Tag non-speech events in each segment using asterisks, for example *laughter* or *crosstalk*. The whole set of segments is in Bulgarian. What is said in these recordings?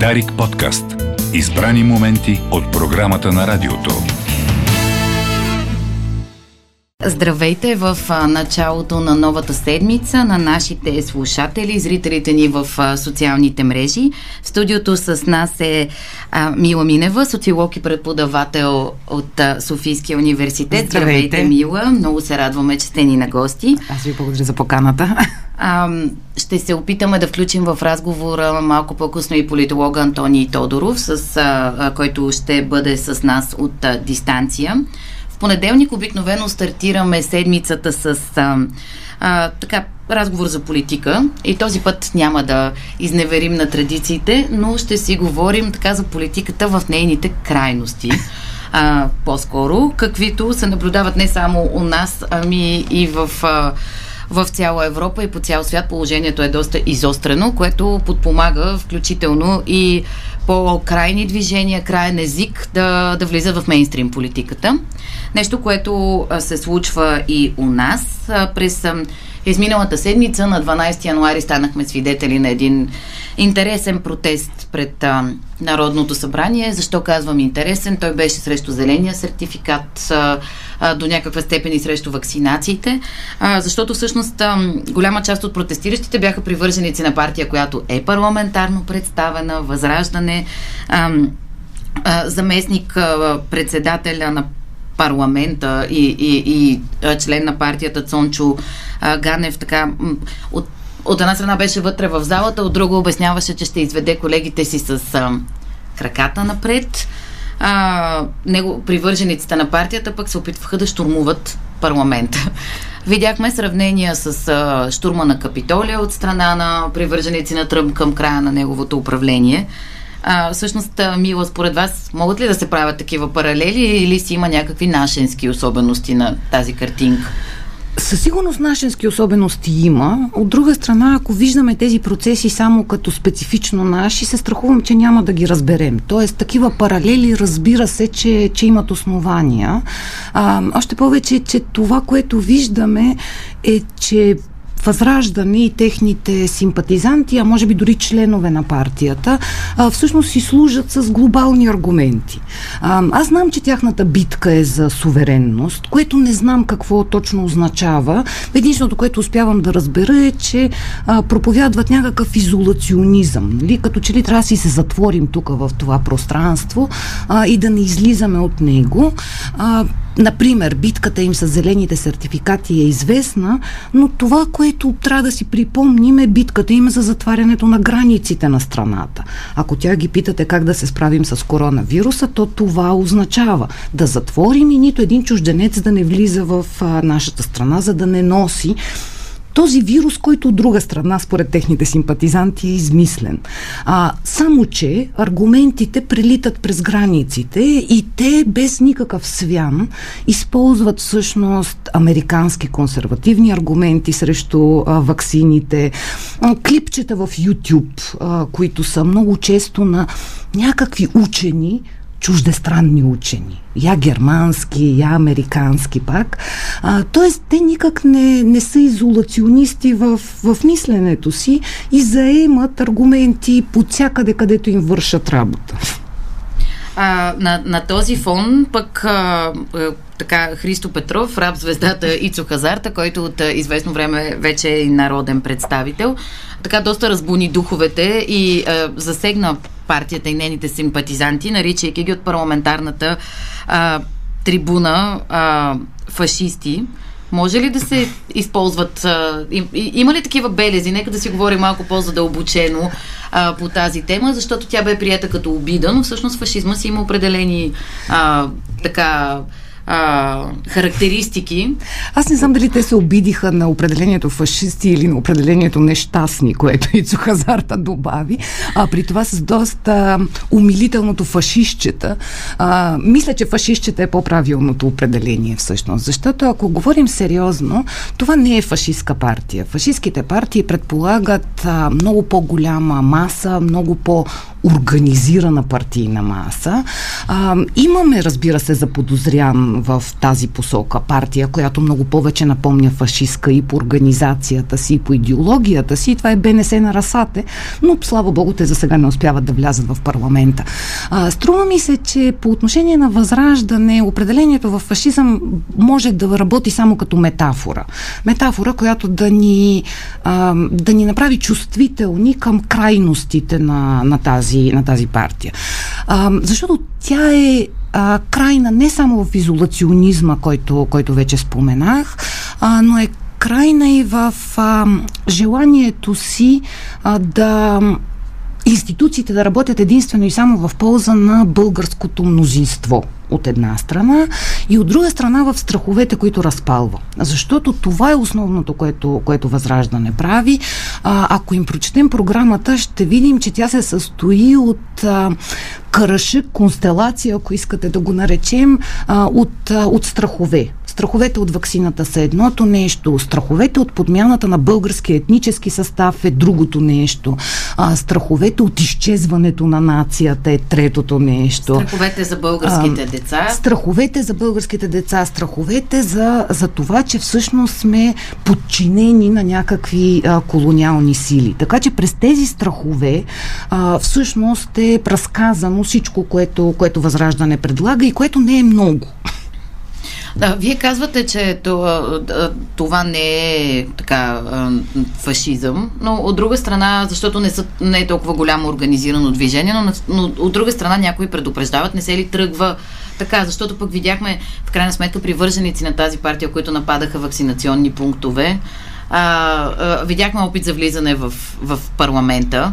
Дарик подкаст. Избрани моменти от програмата на радиото. Здравейте в началото на новата седмица на нашите слушатели, зрителите ни в социалните мрежи. В студиото с нас е Мила Минева, социолог и преподавател от Софийския университет. Здравейте. Здравейте, Мила. Много се радваме, че сте ни на гости. Аз ви благодаря за поканата. А, ще се опитаме да включим в разговора малко по-късно и политолога Антоний Тодоров, с, а, който ще бъде с нас от а, дистанция. В понеделник обикновено стартираме седмицата с а, а, така, разговор за политика и този път няма да изневерим на традициите, но ще си говорим така за политиката в нейните крайности. А, по-скоро, каквито се наблюдават не само у нас, ами и в а, в цяла Европа и по цял свят положението е доста изострено, което подпомага включително и по-крайни движения, крайен език да, да влиза в мейнстрим политиката. Нещо, което се случва и у нас. През изминалата седмица на 12 януари станахме свидетели на един интересен протест пред а, Народното събрание. Защо казвам интересен? Той беше срещу зеления сертификат, а, а, до някаква степен и срещу вакцинациите, а, защото всъщност а, голяма част от протестиращите бяха привърженици на партия, която е парламентарно представена, възраждане, а, а, заместник а, председателя на парламента и, и, и член на партията Цончо Ганев така от от една страна беше вътре в залата, от друга обясняваше, че ще изведе колегите си с а, краката напред. А, него, привържениците на партията пък се опитваха да штурмуват парламента. *laughs* Видяхме сравнения с а, штурма на Капитолия от страна на привърженици на Тръмп към края на неговото управление. А, всъщност, Мила, според вас, могат ли да се правят такива паралели или си има някакви нашенски особености на тази картинка? Със сигурност нашенски особености има. От друга страна, ако виждаме тези процеси само като специфично наши, се страхувам, че няма да ги разберем. Тоест, такива паралели, разбира се, че, че имат основания. А, още повече, че това, което виждаме е, че Възраждане и техните симпатизанти, а може би дори членове на партията, а, всъщност си служат с глобални аргументи. А, аз знам, че тяхната битка е за суверенност, което не знам какво точно означава. Единственото, което успявам да разбера е, че а, проповядват някакъв изолационизъм. Нали? Като че ли трябва да си се затворим тук в това пространство а, и да не излизаме от него. А, Например, битката им с зелените сертификати е известна, но това, което трябва да си припомним битката им за затварянето на границите на страната. Ако тя ги питате как да се справим с коронавируса, то това означава да затворим и нито един чужденец да не влиза в а, нашата страна, за да не носи този вирус, който от друга страна, според техните симпатизанти, е измислен. А, само, че аргументите прелитат през границите и те без никакъв свян използват всъщност американски консервативни аргументи срещу а, ваксините, а, клипчета в YouTube, а, които са много често на някакви учени, чуждестранни учени. Я германски, я американски пак. А, тоест, те никак не, не са изолационисти в, в мисленето си и заемат аргументи по всякъде, където им вършат работа. А, на, на този фон пък а, така Христо Петров, раб звездата Ицо Хазарта, който от а, известно време вече е народен представител, така доста разбуни духовете и а, засегна партията и нейните симпатизанти, наричайки ги от парламентарната а, трибуна а, фашисти. Може ли да се използват? А, им, има ли такива белези? Нека да си говорим малко по-задълбочено а, по тази тема, защото тя бе прията като обида, но всъщност фашизма си има определени а, така а, характеристики. Аз не знам дали те се обидиха на определението фашисти или на определението нещастни, което *laughs* Ицо Хазарта добави, а при това с доста умилителното фашистчета. А, мисля, че фашистчета е по-правилното определение всъщност, защото ако говорим сериозно, това не е фашистска партия. Фашистските партии предполагат а, много по-голяма маса, много по организирана партийна маса. А, имаме, разбира се, заподозрян в тази посока партия, която много повече напомня фашистка и по организацията си, и по идеологията си. Това е БНС на Расате, но слава богу, те за сега не успяват да влязат в парламента. А, струва ми се, че по отношение на възраждане, определението в фашизъм може да работи само като метафора. Метафора, която да ни, а, да ни направи чувствителни към крайностите на, на, тази, на тази партия. А, защото тя е а, крайна не само в изолационизма, който, който вече споменах, а, но е крайна и в а, желанието си а, да институциите да работят единствено и само в полза на българското мнозинство от една страна и от друга страна в страховете, които разпалва. Защото това е основното, което, което Възраждане прави. А, ако им прочетем програмата, ще видим, че тя се състои от а, кръшък, констелация, ако искате да го наречем, а, от, а, от страхове. Страховете от вакцината са едното нещо, страховете от подмяната на българския етнически състав е другото нещо, а, страховете от изчезването на нацията е третото нещо. Страховете за българските а, деца. Страховете за българските деца, страховете за, за това, че всъщност сме подчинени на някакви а, колониални сили. Така че през тези страхове а, всъщност е разказано всичко, което, което Възраждане предлага и което не е много. Да, вие казвате, че това, това не е така фашизъм, но от друга страна, защото не, са, не е толкова голямо организирано движение, но, но от друга страна някои предупреждават, не се ли тръгва така, защото пък видяхме в крайна сметка привърженици на тази партия, които нападаха вакцинационни пунктове. А, а, видяхме опит за влизане в, в парламента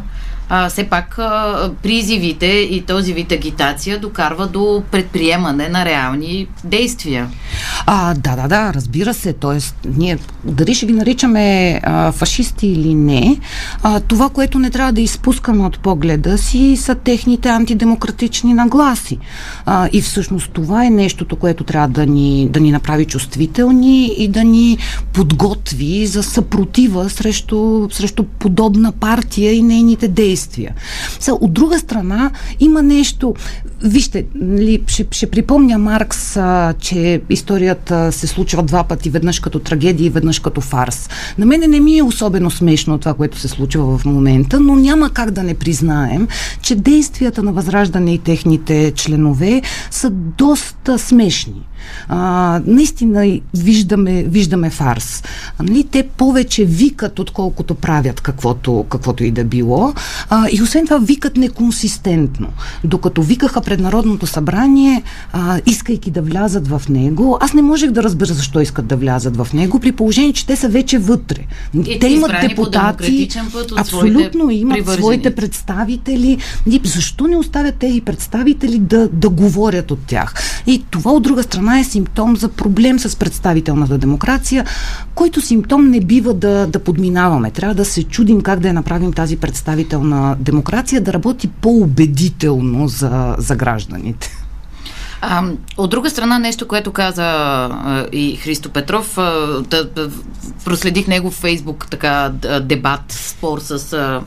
а, все пак а, призивите и този вид агитация докарва до предприемане на реални действия. А, да, да, да, разбира се. Тоест, ние дали ще ги наричаме а, фашисти или не, а, това, което не трябва да изпускаме от погледа си, са техните антидемократични нагласи. А, и всъщност това е нещото, което трябва да ни, да ни направи чувствителни и да ни подготви за съпротива срещу, срещу подобна партия и нейните действия действия. Са, от друга страна, има нещо. Вижте, ли, ще, ще припомня Маркс, а, че историята се случва два пъти, веднъж като трагедия и веднъж като фарс. На мене не ми е особено смешно това, което се случва в момента, но няма как да не признаем, че действията на Възраждане и техните членове са доста смешни а, наистина виждаме, виждаме фарс. Нали, те повече викат, отколкото правят каквото, каквото и да било. А, и освен това викат неконсистентно. Докато викаха пред Народното събрание, а, искайки да влязат в него, аз не можех да разбера защо искат да влязат в него, при положение, че те са вече вътре. И те имат депутати, път абсолютно имат привържени. своите представители. Защо не оставят тези представители да, да говорят от тях? И това от друга страна е симптом за проблем с представителната демокрация, който симптом не бива да, да подминаваме. Трябва да се чудим как да я направим тази представителна демокрация да работи по-убедително за, за гражданите. А, от друга страна, нещо, което каза а, и Христо Петров, а, да, да, проследих него в Фейсбук така дебат, спор с а,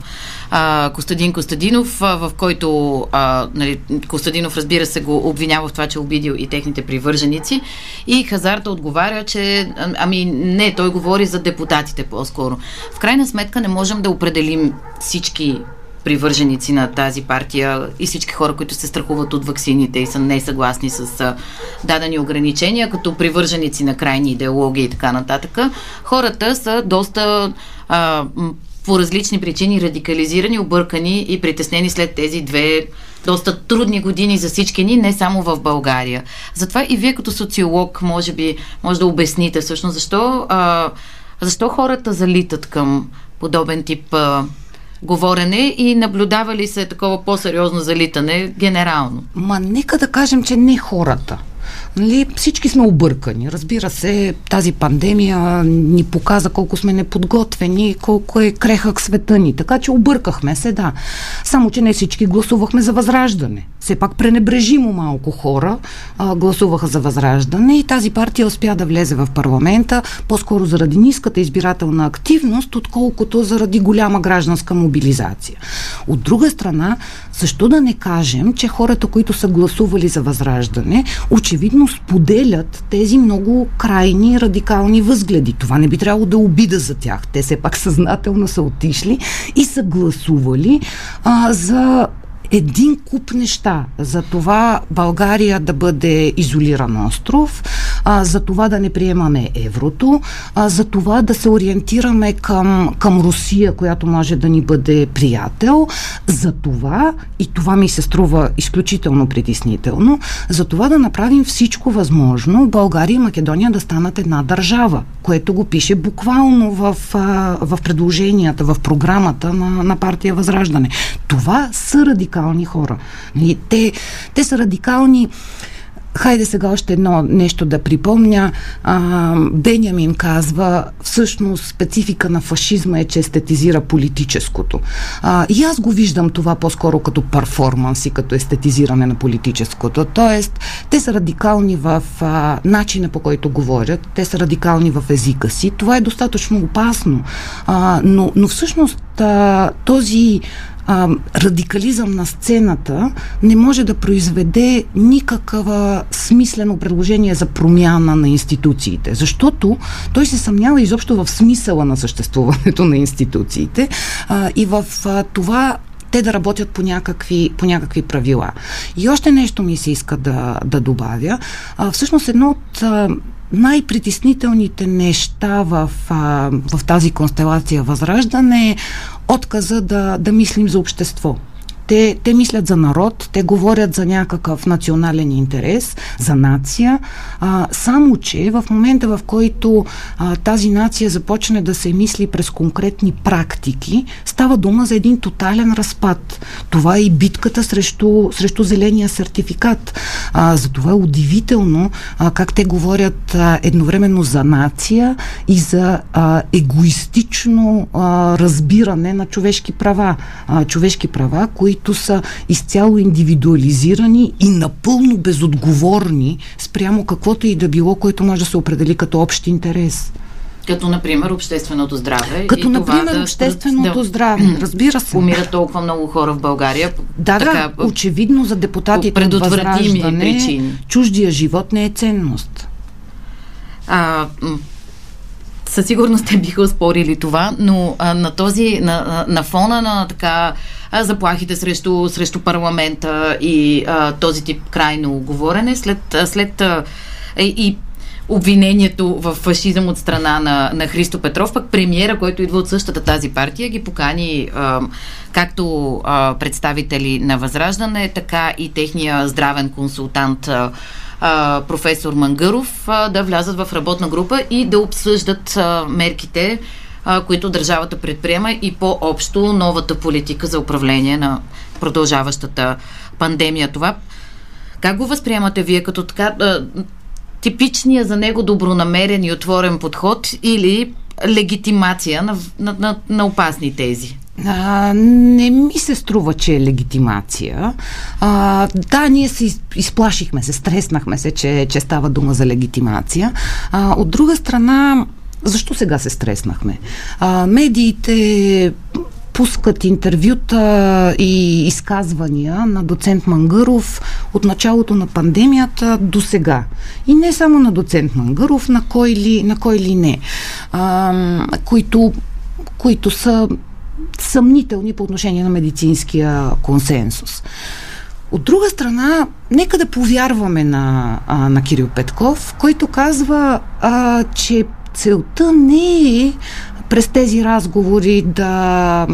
а, Костадин Костадинов, а, в който а, нали, Костадинов, разбира се, го обвинява в това, че е обидил и техните привърженици. И Хазарта отговаря, че ами не, той говори за депутатите по-скоро. В крайна сметка не можем да определим всички привърженици на тази партия и всички хора, които се страхуват от ваксините и са несъгласни с дадени ограничения, като привърженици на крайни идеологии и така нататък, хората са доста а, по различни причини радикализирани, объркани и притеснени след тези две доста трудни години за всички ни, не само в България. Затова и вие като социолог, може би, може да обясните всъщност защо, а, защо хората залитат към подобен тип а, говорене и наблюдава ли се такова по-сериозно залитане генерално? Ма нека да кажем, че не хората. Нали, всички сме объркани. Разбира се, тази пандемия ни показа колко сме неподготвени, колко е крехък света ни. Така че объркахме се, да. Само, че не всички гласувахме за възраждане. Все пак пренебрежимо малко хора а, гласуваха за възраждане и тази партия успя да влезе в парламента, по-скоро заради ниската избирателна активност, отколкото заради голяма гражданска мобилизация. От друга страна, защо да не кажем, че хората, които са гласували за възраждане, очевидно споделят тези много крайни радикални възгледи. Това не би трябвало да обида за тях. Те все пак съзнателно са отишли и са гласували а, за един куп неща. За това България да бъде изолиран остров, а, за това да не приемаме еврото, а, за това да се ориентираме към, към Русия, която може да ни бъде приятел, за това, и това ми се струва изключително притеснително, за това да направим всичко възможно България и Македония да станат една държава, което го пише буквално в, в предложенията, в програмата на, на партия Възраждане. Това са радикални хора. Нали, те, те са радикални Хайде сега още едно нещо да припомня. А, Бенямин казва, всъщност специфика на фашизма е, че естетизира политическото. А, и аз го виждам това по-скоро като перформанс и като естетизиране на политическото. Тоест, те са радикални в а, начина по който говорят, те са радикални в езика си. Това е достатъчно опасно. А, но, но всъщност а, този а, радикализъм на сцената не може да произведе никаква смислено предложение за промяна на институциите, защото той се съмнява изобщо в смисъла на съществуването на институциите а, и в а, това те да работят по някакви, по някакви правила. И още нещо ми се иска да, да добавя. А, всъщност едно от а, най-притеснителните неща в, а, в тази констелация Възраждане е отказа да, да мислим за общество. Те, те мислят за народ, те говорят за някакъв национален интерес, за нация, а, само че в момента в който а, тази нация започне да се мисли през конкретни практики, става дума за един тотален разпад. Това е и битката срещу, срещу зеления сертификат. А, затова е удивително а, как те говорят а, едновременно за нация и за а, егоистично а, разбиране на човешки права. А, човешки права, които които са изцяло индивидуализирани и напълно безотговорни спрямо каквото и да било, което може да се определи като общ интерес. Като, например, общественото здраве. Като, и например, това общественото да, здраве. *clears throat* Разбира се. Умират толкова много хора в България. Да, така, да, очевидно за депутатите от възраждане, причини. чуждия живот не е ценност. А, със сигурност те биха спорили това, но а, на този, на, на фона на така заплахите срещу, срещу парламента и а, този тип крайно говорене, след, след а, и обвинението в фашизъм от страна на, на Христо Петров, пък премиера, който идва от същата тази партия, ги покани а, както а, представители на Възраждане, така и техния здравен консултант а, професор Мангаров а, да влязат в работна група и да обсъждат мерките, които държавата предприема и по-общо новата политика за управление на продължаващата пандемия. Това как го възприемате вие като така а, типичния за него добронамерен и отворен подход или легитимация на, на, на, на опасни тези? А, не ми се струва, че е легитимация. А, да, ние се изплашихме се, стреснахме се, че, че става дума за легитимация. А, от друга страна, защо сега се стреснахме? А, медиите пускат интервюта и изказвания на доцент Мангъров от началото на пандемията до сега. И не само на доцент Мангъров, на кой ли, на кой ли не, а, които, които са съмнителни по отношение на медицинския консенсус. От друга страна, нека да повярваме на, а, на Кирил Петков, който казва, а, че целта не е през тези разговори да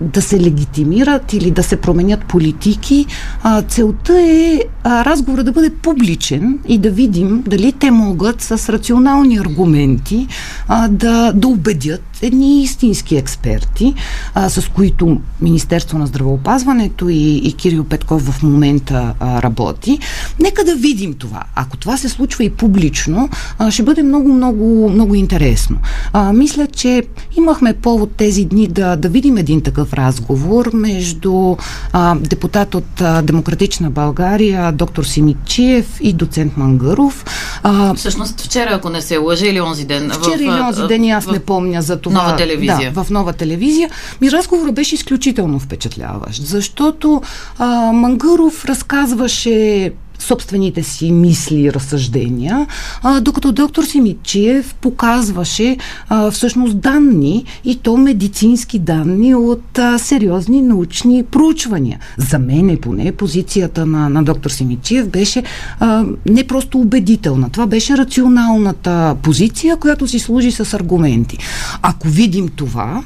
да се легитимират или да се променят политики. А, целта е а, разговора да бъде публичен и да видим дали те могат с рационални аргументи а, да, да убедят едни истински експерти, а, с които Министерство на здравеопазването и, и Кирил Петков в момента а, работи. Нека да видим това. Ако това се случва и публично, а, ще бъде много, много, много интересно. А, мисля, че имахме повод тези дни да, да видим един такъв разговор между а, депутат от а, Демократична България, доктор Симичиев и доцент Мангаров. А, Всъщност вчера, ако не се лъжи, или онзи ден. Вчера в, или онзи ден, аз в, не помня за това. Нова телевизия. Да, в нова телевизия. Ми разговорът беше изключително впечатляващ, защото а, Мангаров разказваше собствените си мисли и разсъждения, а, докато доктор Симичиев показваше а, всъщност данни и то медицински данни от а, сериозни научни проучвания. За мен поне позицията на, на доктор Симичиев беше а, не просто убедителна. Това беше рационалната позиция, която си служи с аргументи. Ако видим това,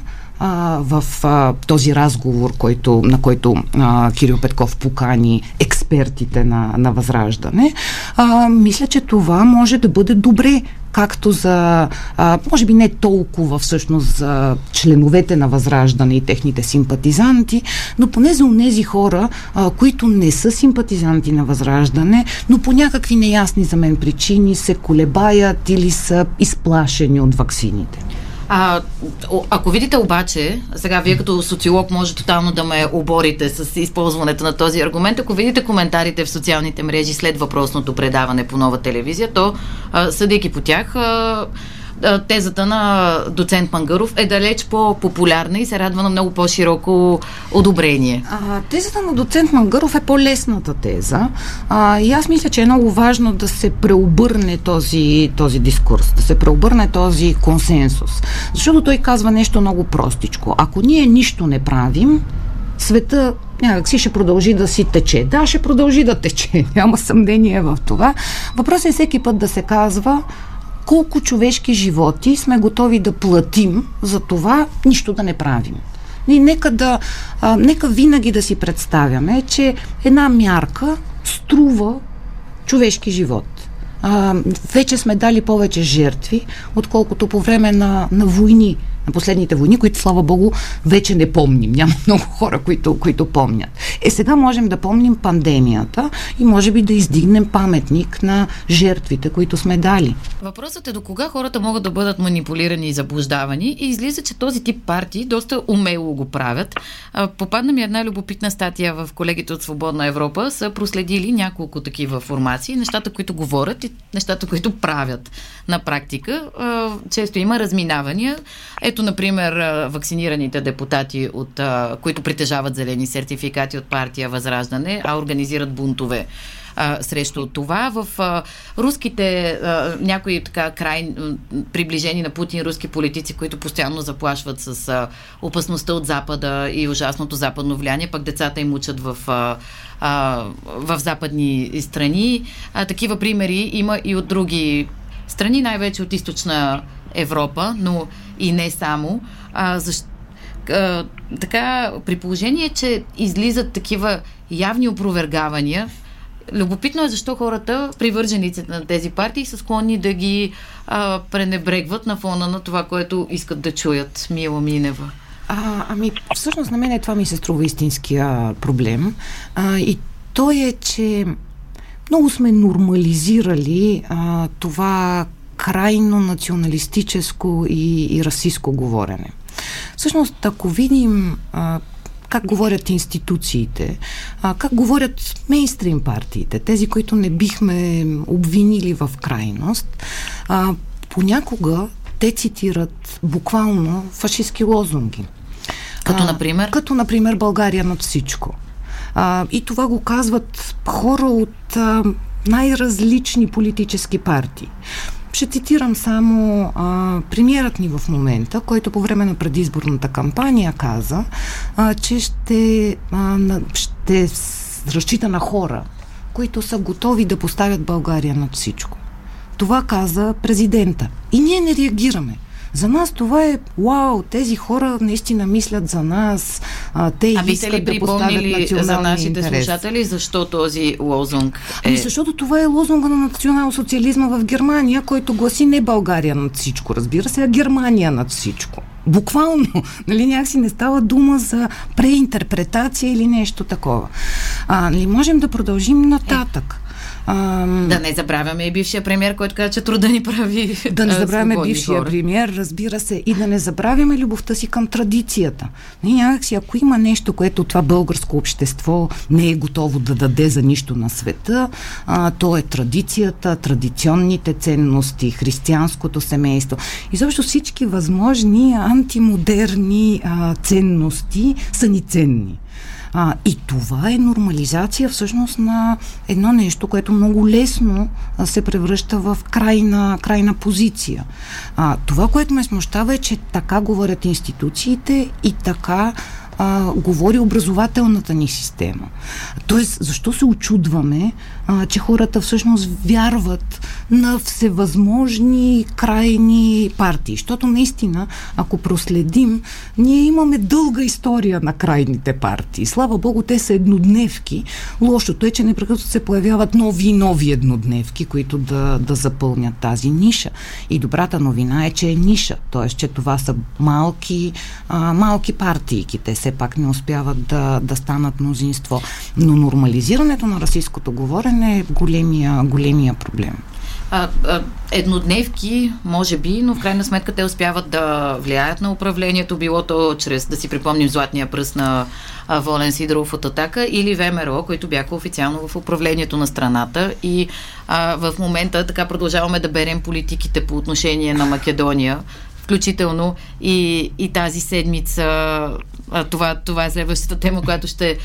в а, този разговор, който, на който а, Кирил Петков покани експертите на, на Възраждане, а, мисля, че това може да бъде добре както за, а, може би не толкова всъщност за членовете на Възраждане и техните симпатизанти, но поне за тези хора, а, които не са симпатизанти на Възраждане, но по някакви неясни за мен причини се колебаят или са изплашени от ваксините. А, ако видите обаче, сега вие като социолог може тотално да ме оборите с използването на този аргумент, ако видите коментарите в социалните мрежи след въпросното предаване по нова телевизия, то съдейки по тях, а, тезата на доцент Мангаров е далеч по-популярна и се радва на много по-широко одобрение. А, тезата на доцент Мангаров е по-лесната теза. А, и аз мисля, че е много важно да се преобърне този, този дискурс, да се преобърне този консенсус. Защото той казва нещо много простичко. Ако ние нищо не правим, света някак си ще продължи да си тече. Да, ще продължи да тече, *laughs* няма съмнение в това. Въпросът е всеки път да се казва колко човешки животи сме готови да платим за това нищо да не правим. И нека, да, а, нека винаги да си представяме, че една мярка струва човешки живот. А, вече сме дали повече жертви, отколкото по време на, на войни на последните войни, които, слава Богу, вече не помним. Няма *laughs* много хора, които, които помнят. Е, сега можем да помним пандемията и може би да издигнем паметник на жертвите, които сме дали. Въпросът е до кога хората могат да бъдат манипулирани и заблуждавани и излиза, че този тип партии доста умело го правят. Попадна ми една любопитна статия в колегите от Свободна Европа, са проследили няколко такива формации, нещата, които говорят и нещата, които правят на практика. Често има разминавания. Ето, например, вакцинираните депутати, от, които притежават зелени сертификати от партия Възраждане, а организират бунтове срещу това. В руските, някои така край приближени на Путин руски политици, които постоянно заплашват с опасността от Запада и ужасното западно влияние, пък децата им учат в. В западни страни. Такива примери има и от други страни, най-вече от източна Европа, но и не само. А, защ... а, така, при положение, че излизат такива явни опровергавания, любопитно е защо хората, привържениците на тези партии, са склонни да ги а, пренебрегват на фона на това, което искат да чуят Мила Минева. А, ами, всъщност на мен е това ми се струва истинския проблем. А, и то е, че много сме нормализирали а, това крайно националистическо и, и расистско говорене. Всъщност, ако видим а, как говорят институциите, а, как говорят мейнстрим партиите, тези, които не бихме обвинили в крайност, а, понякога те цитират буквално фашистски лозунги. Като, например? А, като, например, България над всичко. А, и това го казват хора от а, най-различни политически партии. Ще цитирам само а, премиерът ни в момента, който по време на предизборната кампания каза, а, че ще, а, ще разчита на хора, които са готови да поставят България над всичко. Това каза президента. И ние не реагираме. За нас това е вау, тези хора наистина мислят за нас, а, те а искат ли да поставят за нашите интерес. слушатели защо този лозунг е... Ами защото това е лозунга на национал-социализма в Германия, който гласи не България над всичко, разбира се, а Германия над всичко. Буквално, *laughs* нали, някакси не става дума за преинтерпретация или нещо такова. А, нали, можем да продължим нататък. Е. А, да не забравяме и бившия премьер, който каза, че труда ни прави. Да не забравяме бившия хора. премьер, разбира се, и да не забравяме любовта си към традицията. Не, някакси, ако има нещо, което това българско общество не е готово да даде за нищо на света, а, то е традицията, традиционните ценности, християнското семейство. И защо всички възможни антимодерни а, ценности са ни ценни. А, и това е нормализация всъщност на едно нещо, което много лесно а, се превръща в крайна, крайна позиция. А, това, което ме смущава е, че така говорят институциите и така а, говори образователната ни система. Тоест, защо се очудваме, а, че хората всъщност вярват на всевъзможни крайни партии? Защото наистина, ако проследим, ние имаме дълга история на крайните партии. Слава Богу, те са еднодневки. Лошото е, че непрекъснато се появяват нови и нови еднодневки, които да, да запълнят тази ниша. И добрата новина е, че е ниша. т.е. че това са малки, а, малки партии. Те се все пак не успяват да, да станат мнозинство. Но нормализирането на расистското говорене е големия, големия проблем. А, а, еднодневки, може би, но в крайна сметка те успяват да влияят на управлението, било то чрез, да си припомним, златния пръст на а, Волен Сидоров от Атака или ВМРО, които бяха официално в управлението на страната и а, в момента така продължаваме да берем политиките по отношение на Македония включително и, и тази седмица. Това, това е следващата тема, която ще,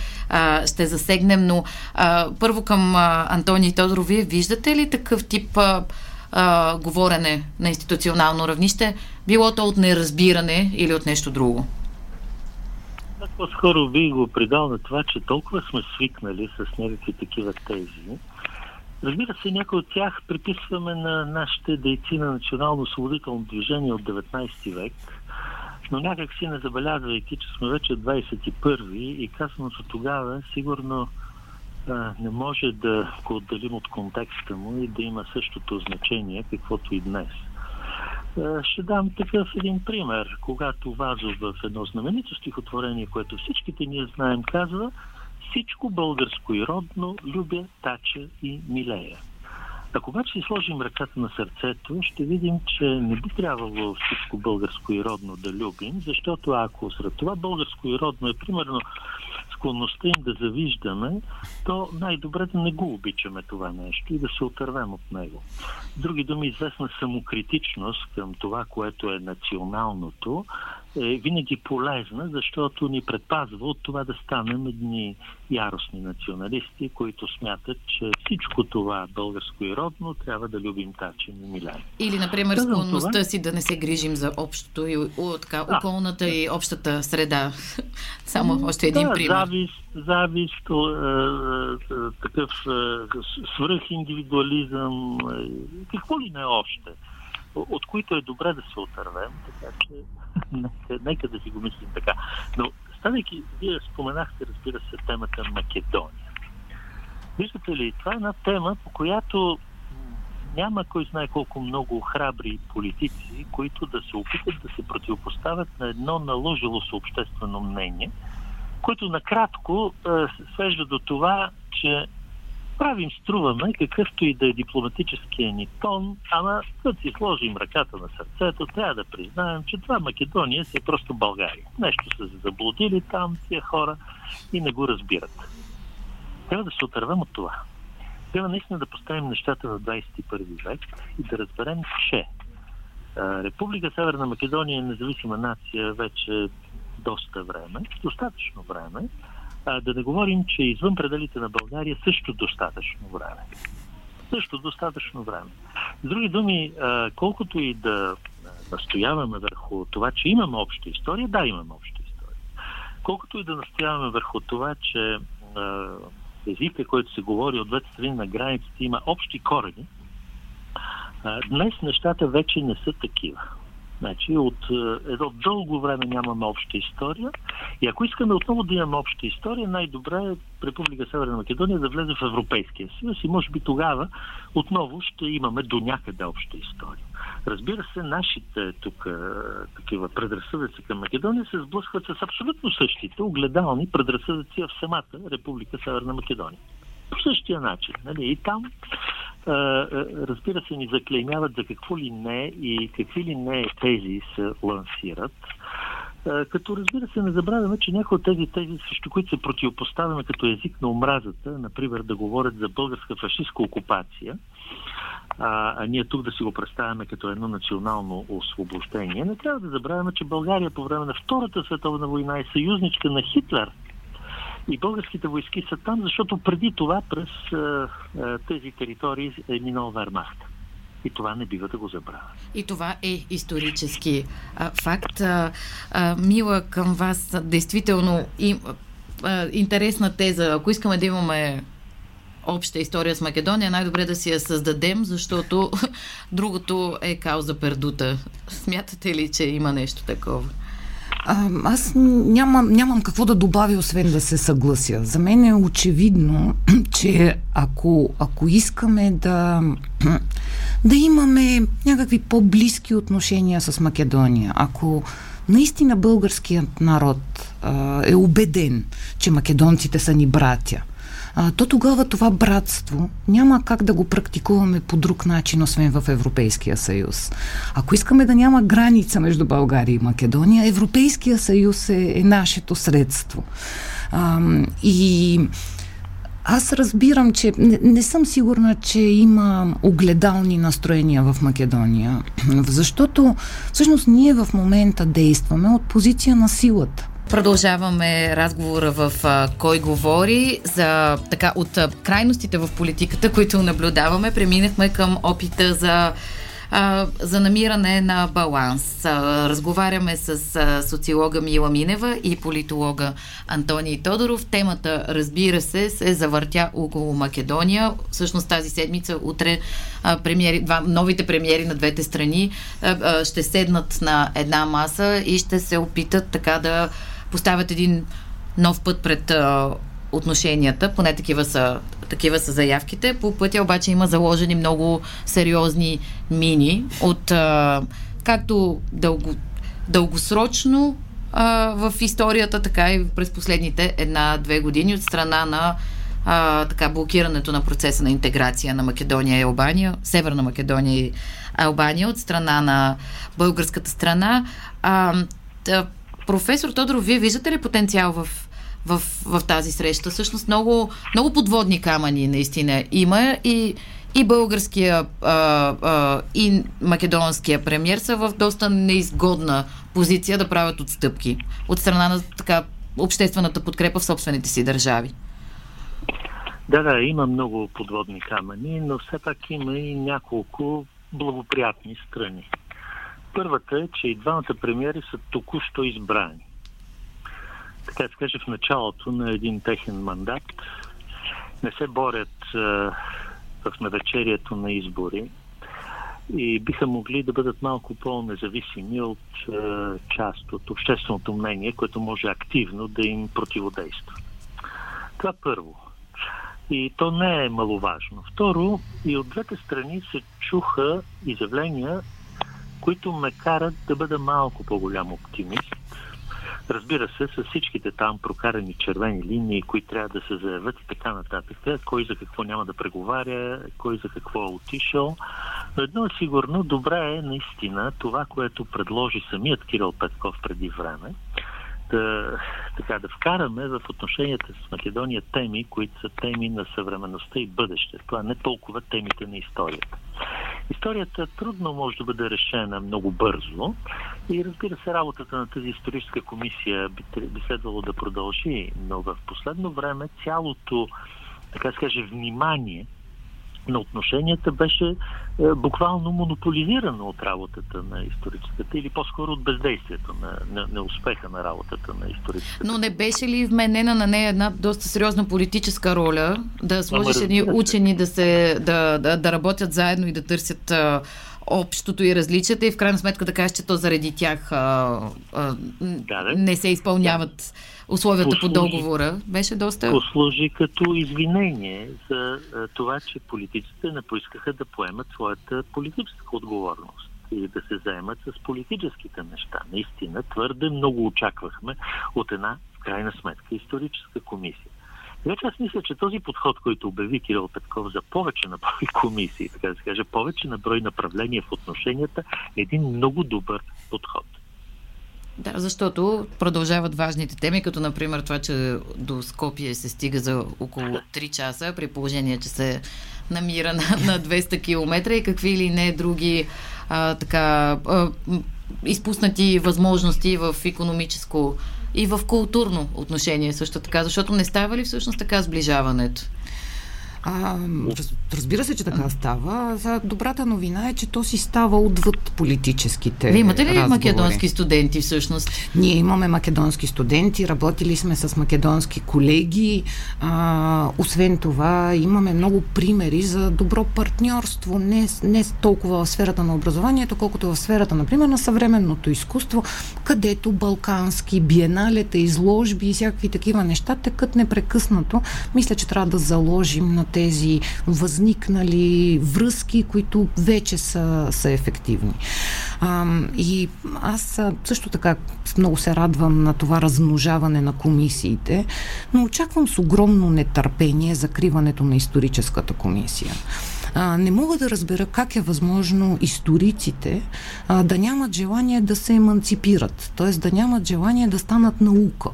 ще засегнем. Но първо към а, Антоний Тодоров, вие виждате ли такъв тип а, а, говорене на институционално равнище, било то от неразбиране или от нещо друго? Аз по-скоро би го придал на това, че толкова сме свикнали с някакви такива тези, Разбира се, някои от тях приписваме на нашите дейци на национално-освободително движение от 19 век, но някак си не забелязвайки, че сме вече 21 и казаното тогава сигурно а, не може да го отделим от контекста му и да има същото значение, каквото и днес. А, ще дам такъв един пример. Когато Вазов в едно знаменито стихотворение, което всичките ние знаем, казва – всичко българско и родно любя, тача и милея. Ако обаче сложим ръката на сърцето, ще видим, че не би трябвало всичко българско и родно да любим, защото ако сред това българско и родно е примерно склонността им да завиждаме, то най-добре да не го обичаме това нещо и да се отървем от него. други думи, известна самокритичност към това, което е националното, е винаги полезна, защото ни предпазва от това да станем едни яростни националисти, които смятат, че всичко това българско и родно трябва да любим тачи и миляни. Или, например, склонността това... си да не се грижим за общото и о, така, да, околната и общата среда. *laughs* Само още един да, пример. Завист, завист, е, е, такъв е, свръхиндивидуализъм, е, какво ли не още от които е добре да се отървем, така че *laughs* нека, да си го мислим така. Но, станайки, вие споменахте, разбира се, темата Македония. Виждате ли, това е една тема, по която няма кой знае колко много храбри политици, които да се опитат да се противопоставят на едно наложило се обществено мнение, което накратко е, свежда до това, че правим, струваме, какъвто и да е дипломатическия ни тон, ама като си сложим ръката на сърцето, трябва да признаем, че това Македония си е просто България. Нещо са се заблудили там тия хора и не го разбират. Трябва да се отървем от това. Трябва наистина да поставим нещата в 21 век и да разберем, че Република Северна Македония е независима нация вече доста време, достатъчно време, а, да не говорим, че извън пределите на България също достатъчно време. Също достатъчно време. С други думи, а, колкото и да настояваме върху това, че имаме обща история, да, имаме обща история. Колкото и да настояваме върху това, че а, езика, който се говори от двете страни на границите, има общи корени, а, днес нещата вече не са такива. Значи от е, едно дълго време нямаме обща история и ако искаме отново да имаме обща история, най-добре е Република Северна Македония да влезе в Европейския съюз и може би тогава отново ще имаме до някъде обща история. Разбира се, нашите тук такива предразсъдъци към Македония се сблъскват с абсолютно същите огледални предразсъдъци в самата Република Северна Македония. По същия начин. Нали? И там, разбира се, ни заклеймяват за какво ли не и какви ли не тези се лансират. Като разбира се, не забравяме, че някои от тези тези, срещу които се противопоставяме като език на омразата, например да говорят за българска фашистска окупация, а, а ние тук да си го представяме като едно национално освобождение, не трябва да забравяме, че България по време на Втората световна война е съюзничка на Хитлер. И българските войски са там, защото преди това през а, а, тези територии е минал Вермахт. И това не бива да го забравя. И това е исторически а, факт. А, а, мила към вас, действително и, а, интересна теза. Ако искаме да имаме обща история с Македония, най-добре да си я създадем, защото *laughs* другото е кауза пердута. Смятате ли, че има нещо такова? А, аз нямам, нямам какво да добавя, освен да се съглася. За мен е очевидно, *clears throat* че ако, ако искаме да, *clears throat* да имаме някакви по-близки отношения с Македония, ако наистина българският народ а, е убеден, че македонците са ни братя, а, то тогава това братство няма как да го практикуваме по друг начин, освен в Европейския съюз. Ако искаме да няма граница между България и Македония, Европейския съюз е, е нашето средство. А, и аз разбирам, че не, не съм сигурна, че има огледални настроения в Македония, *clears throat* защото всъщност ние в момента действаме от позиция на силата. Продължаваме разговора в а, Кой говори за така от а, крайностите в политиката, които наблюдаваме. Преминахме към опита за а, за намиране на баланс. А, разговаряме с а, социолога Мила Минева и политолога Антоний Тодоров. Темата, разбира се, се завъртя около Македония. Всъщност тази седмица, утре, а, премиери, два, новите премиери на двете страни а, а, ще седнат на една маса и ще се опитат така да поставят един нов път пред а, отношенията, поне такива са, такива са заявките. По пътя обаче има заложени много сериозни мини от а, както дълго, дългосрочно а, в историята, така и през последните една-две години от страна на а, така, блокирането на процеса на интеграция на Македония и Албания, Северна Македония и Албания от страна на българската страна. А, да, Професор Тодоров, вие виждате ли потенциал в, в, в тази среща? Всъщност много, много подводни камъни наистина има и, и българския а, а, и македонския премьер са в доста неизгодна позиция да правят отстъпки от страна на така обществената подкрепа в собствените си държави. Да, да, има много подводни камъни, но все пак има и няколко благоприятни страни. Първата е, че и двамата премиери са току-що избрани. Така да се каже, в началото на един техен мандат не се борят е, в навечерието на избори и биха могли да бъдат малко по-независими от е, част от общественото мнение, което може активно да им противодейства. Това първо. И то не е маловажно. Второ, и от двете страни се чуха изявления които ме карат да бъда малко по-голям оптимист. Разбира се, с всичките там прокарани червени линии, които трябва да се заявят и така нататък, кой за какво няма да преговаря, кой за какво е отишъл. Но едно е сигурно, добре е наистина това, което предложи самият Кирил Петков преди време, да, така, да вкараме в отношенията с Македония теми, които са теми на съвременността и бъдеще. Това не толкова темите на историята. Историята трудно може да бъде решена много бързо и разбира се, работата на тази историческа комисия би, би следвало да продължи, но в последно време цялото, така каже, внимание на отношенията беше е, буквално монополизирано от работата на историческата или по-скоро от бездействието на, на, на успеха на работата на историческата. Но не беше ли вменена на нея една доста сериозна политическа роля да сложиш едни учени да, се, да, да, да работят заедно и да търсят а, общото и различията и в крайна сметка да кажеш, че то заради тях а, а, да, да. не се изпълняват да условията послужи, по договора. Беше доста... Послужи като извинение за това, че политиците не поискаха да поемат своята политическа отговорност. и да се заемат с политическите неща. Наистина, твърде много очаквахме от една, в крайна сметка, историческа комисия. Така че аз мисля, че този подход, който обяви Кирил Петков за повече на брой комисии, така да се каже, повече на брой направления в отношенията, е един много добър подход. Да, защото продължават важните теми, като например това, че до Скопие се стига за около 3 часа, при положение, че се намира на, на 200 км и какви или не други а, така а, изпуснати възможности в економическо и в културно отношение също така, защото не става ли всъщност така сближаването? А, раз, разбира се, че така става. За добрата новина е, че то си става отвъд политическите. Вие имате ли разговори. македонски студенти всъщност? Ние имаме македонски студенти, работили сме с македонски колеги. А, освен това, имаме много примери за добро партньорство, не, не толкова в сферата на образованието, колкото в сферата, например, на съвременното изкуство, където балкански биеналета, изложби и всякакви такива неща текат непрекъснато. Мисля, че трябва да заложим на тези възникнали връзки, които вече са, са ефективни. А, и аз също така много се радвам на това размножаване на комисиите, но очаквам с огромно нетърпение закриването на историческата комисия. А, не мога да разбера как е възможно историците а, да нямат желание да се еманципират, т.е. да нямат желание да станат наука.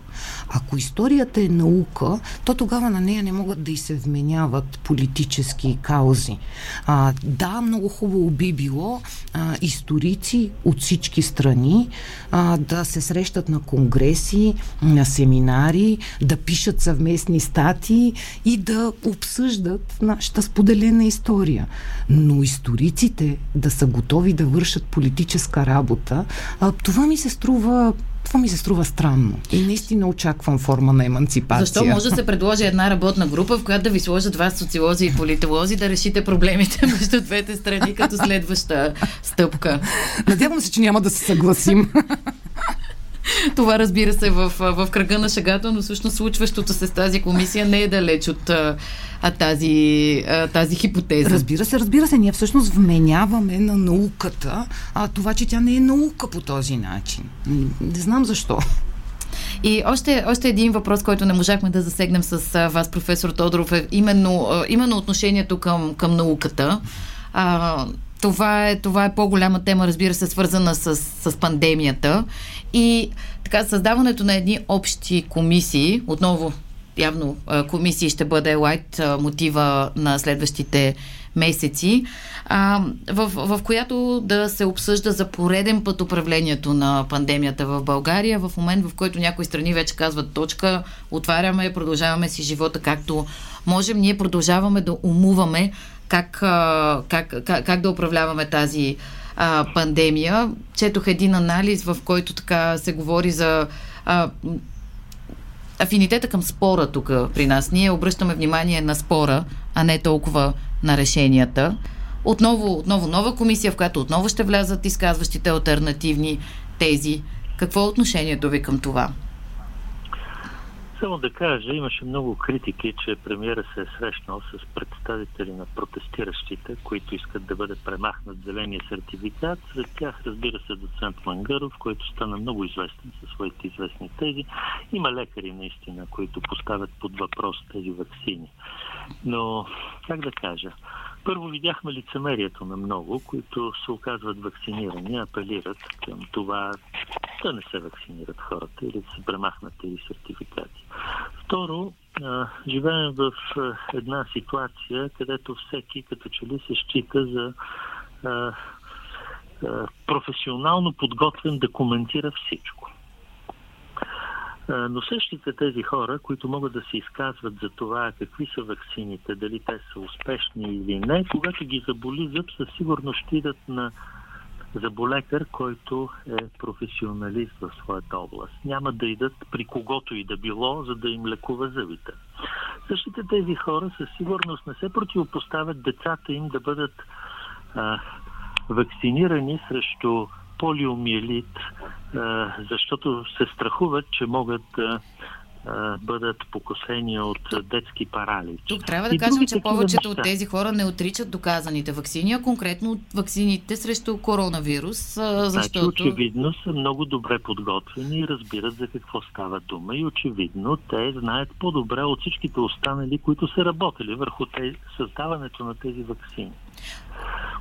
Ако историята е наука, то тогава на нея не могат да и се вменяват политически каузи. А, да, много хубаво би било а, историци от всички страни а, да се срещат на конгреси, на семинари, да пишат съвместни статии и да обсъждат нашата споделена история. Но историците да са готови да вършат политическа работа, а, това ми се струва това ми се струва странно. И наистина очаквам форма на емансипация. Защо може да се предложи една работна група, в която да ви сложат вас социолози и политолози да решите проблемите *laughs* между двете страни като следваща стъпка? Надявам се, че няма да се съгласим. *laughs* Това разбира се в, в кръга на шагата, но всъщност случващото се с тази комисия не е далеч от а, тази, а, тази хипотеза. Разбира се, разбира се. Ние всъщност вменяваме на науката а, това, че тя не е наука по този начин. Не знам защо. И още, още един въпрос, който не можахме да засегнем с вас, професор Тодоров, е именно, именно отношението към, към науката. А, това е, това е по-голяма тема, разбира се, свързана с, с пандемията. И така, създаването на едни общи комисии, отново явно комисии ще бъде лайт мотива на следващите месеци, а, в, в която да се обсъжда за пореден път управлението на пандемията в България, в момент в който някои страни вече казват точка, отваряме, продължаваме си живота както можем, ние продължаваме да умуваме как, как, как, да управляваме тази а, пандемия. Четох един анализ, в който така се говори за а, афинитета към спора тук при нас. Ние обръщаме внимание на спора, а не толкова на решенията. Отново, отново нова комисия, в която отново ще влязат изказващите альтернативни тези. Какво е отношението ви към това? Само да кажа, имаше много критики, че премиера се е срещнал с представители на протестиращите, които искат да бъде премахнат зеления сертификат. Сред тях, разбира се, доцент Мангаров, който стана много известен със своите известни тези. Има лекари, наистина, които поставят под въпрос тези вакцини. Но, как да кажа, първо видяхме лицемерието на много, които се оказват вакцинирани, апелират към това да не се вакцинират хората или да се премахнат тези сертификати. Второ, живеем в една ситуация, където всеки като че ли се счита за професионално подготвен да коментира всичко. Но същите тези хора, които могат да се изказват за това какви са вакцините, дали те са успешни или не, когато ги заболи зъб, със сигурност ще идат на заболекар, който е професионалист в своята област. Няма да идат при когото и да било, за да им лекува зъбите. Същите тези хора със сигурност не се противопоставят децата им да бъдат а, вакцинирани срещу полиомиелит, защото се страхуват, че могат да бъдат покосени от детски паралич. Тук трябва да и кажем, че повечето неща. от тези хора не отричат доказаните вакцини, а конкретно от вакцините срещу коронавирус, значи, защото... Значи, очевидно са много добре подготвени и разбират за какво става дума и очевидно те знаят по-добре от всичките останали, които са работили върху те, създаването на тези вакцини.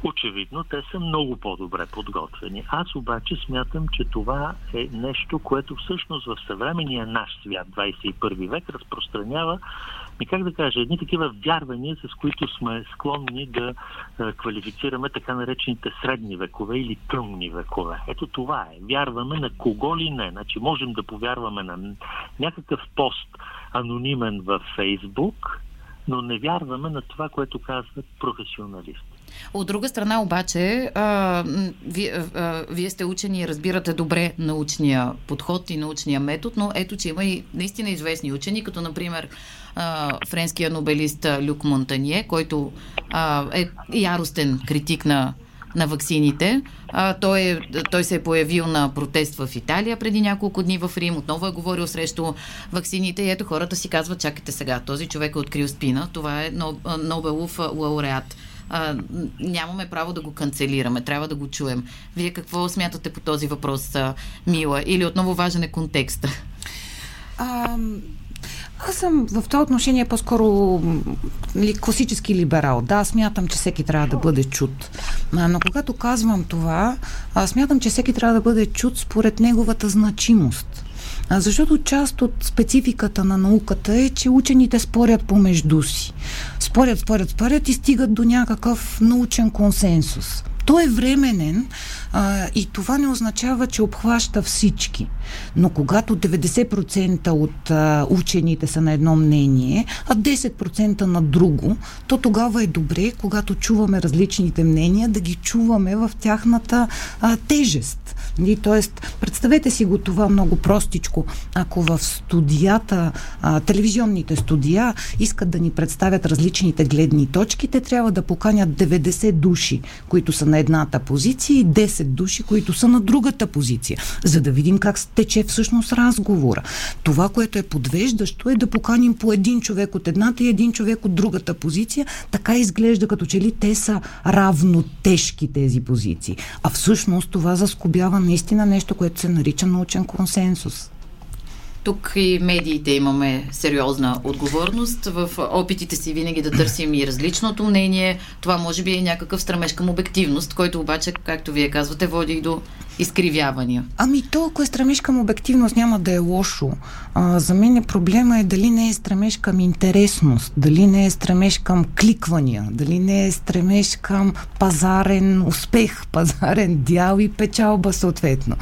Очевидно, те са много по-добре подготвени. Аз обаче смятам, че това е нещо, което всъщност в съвременния наш свят, 21 век, разпространява и как да кажа, едни такива вярвания, с които сме склонни да а, квалифицираме така наречените средни векове или тъмни векове. Ето това е. Вярваме на кого ли не. Значи можем да повярваме на някакъв пост анонимен във Фейсбук, но не вярваме на това, което казват професионалисти. От друга страна обаче, а, вие, а, вие сте учени и разбирате добре научния подход и научния метод, но ето, че има и наистина известни учени, като например а, френския нобелист Люк Монтание, който а, е яростен критик на на ваксините. А, той, е, той се е появил на протест в Италия преди няколко дни в Рим. Отново е говорил срещу ваксините и ето хората си казват, чакайте сега, този човек е открил спина. Това е Нобелов лауреат а, нямаме право да го канцелираме, трябва да го чуем. Вие какво смятате по този въпрос, Мила? Или отново важен е контекста? А, аз съм в това отношение по-скоро ли, класически либерал. Да, смятам, че всеки трябва да бъде чут. Но когато казвам това, смятам, че всеки трябва да бъде чут според неговата значимост. Защото част от спецификата на науката е, че учените спорят помежду си. Спорят, спорят, спорят и стигат до някакъв научен консенсус. Той е временен а, и това не означава, че обхваща всички. Но когато 90% от а, учените са на едно мнение, а 10% на друго, то тогава е добре, когато чуваме различните мнения, да ги чуваме в тяхната а, тежест. И, тоест, представете си го това много простичко. Ако в студията, а, телевизионните студия искат да ни представят различните гледни точки, те трябва да поканят 90 души, които са на едната позиция и 10 души, които са на другата позиция, за да видим как тече всъщност разговора. Това, което е подвеждащо е да поканим по един човек от едната и един човек от другата позиция. Така изглежда като че ли те са равно тежки тези позиции. А всъщност това заскобява наистина нещо, което се нарича научен консенсус. Тук и медиите имаме сериозна отговорност. В опитите си винаги да търсим и различното мнение. Това може би е някакъв стремеж към обективност, който обаче, както вие казвате, води и до изкривявания. Ами то, ако е стремеж към обективност, няма да е лошо. А, за мен е проблема е дали не е стремеж към интересност, дали не е стремеж към кликвания, дали не е стремеж към пазарен успех, *laughs* пазарен дял и печалба съответно.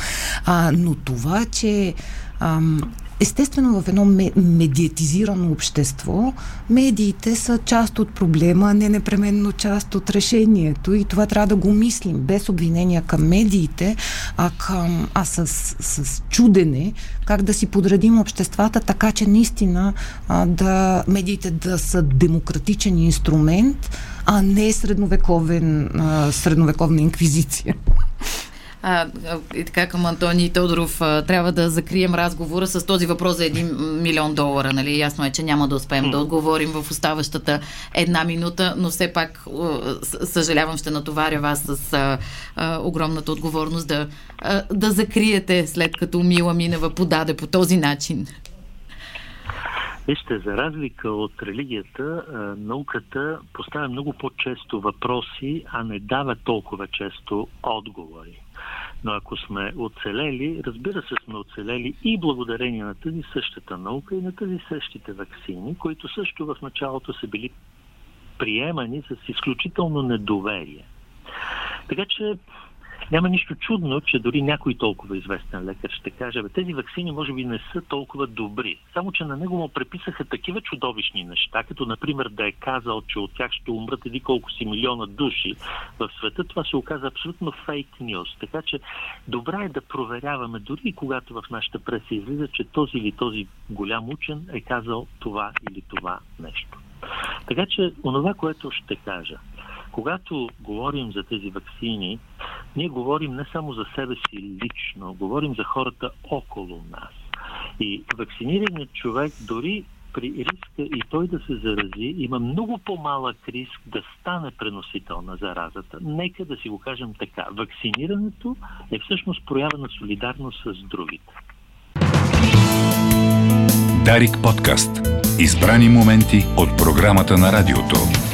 А, но това, че ам, Естествено, в едно медиатизирано общество, медиите са част от проблема, а не непременно част от решението. И това трябва да го мислим, без обвинения към медиите, а, към, а с, с чудене, как да си подредим обществата, така че наистина а, да медиите да са демократичен инструмент, а не средновековен, а, средновековна инквизиция. А, и така към Антони Тодоров, а, трябва да закрием разговора с този въпрос за 1 милион долара. Нали? Ясно е, че няма да успеем да отговорим в оставащата една минута, но все пак съжалявам, ще натоваря вас с а, а, огромната отговорност да, а, да закриете след като Мила Минева подаде по този начин. Вижте, за разлика от религията, науката поставя много по-често въпроси, а не дава толкова често отговори. Но ако сме оцелели, разбира се сме оцелели и благодарение на тази същата наука и на тази същите вакцини, които също в началото са били приемани с изключително недоверие. Така че няма нищо чудно, че дори някой толкова известен лекар ще каже, бе, тези вакцини може би не са толкова добри. Само, че на него му преписаха такива чудовищни неща, като например да е казал, че от тях ще умрат еди колко си милиона души в света. Това се оказа абсолютно фейк нюз. Така че добре е да проверяваме, дори и когато в нашата преса излиза, че този или този голям учен е казал това или това нещо. Така че, онова, което ще кажа, когато говорим за тези вакцини, ние говорим не само за себе си лично, говорим за хората около нас. И вакцинираният човек дори при риска и той да се зарази, има много по-малък риск да стане преносител на заразата. Нека да си го кажем така. Вакцинирането е всъщност проява на солидарност с другите. Дарик подкаст. Избрани моменти от програмата на радиото.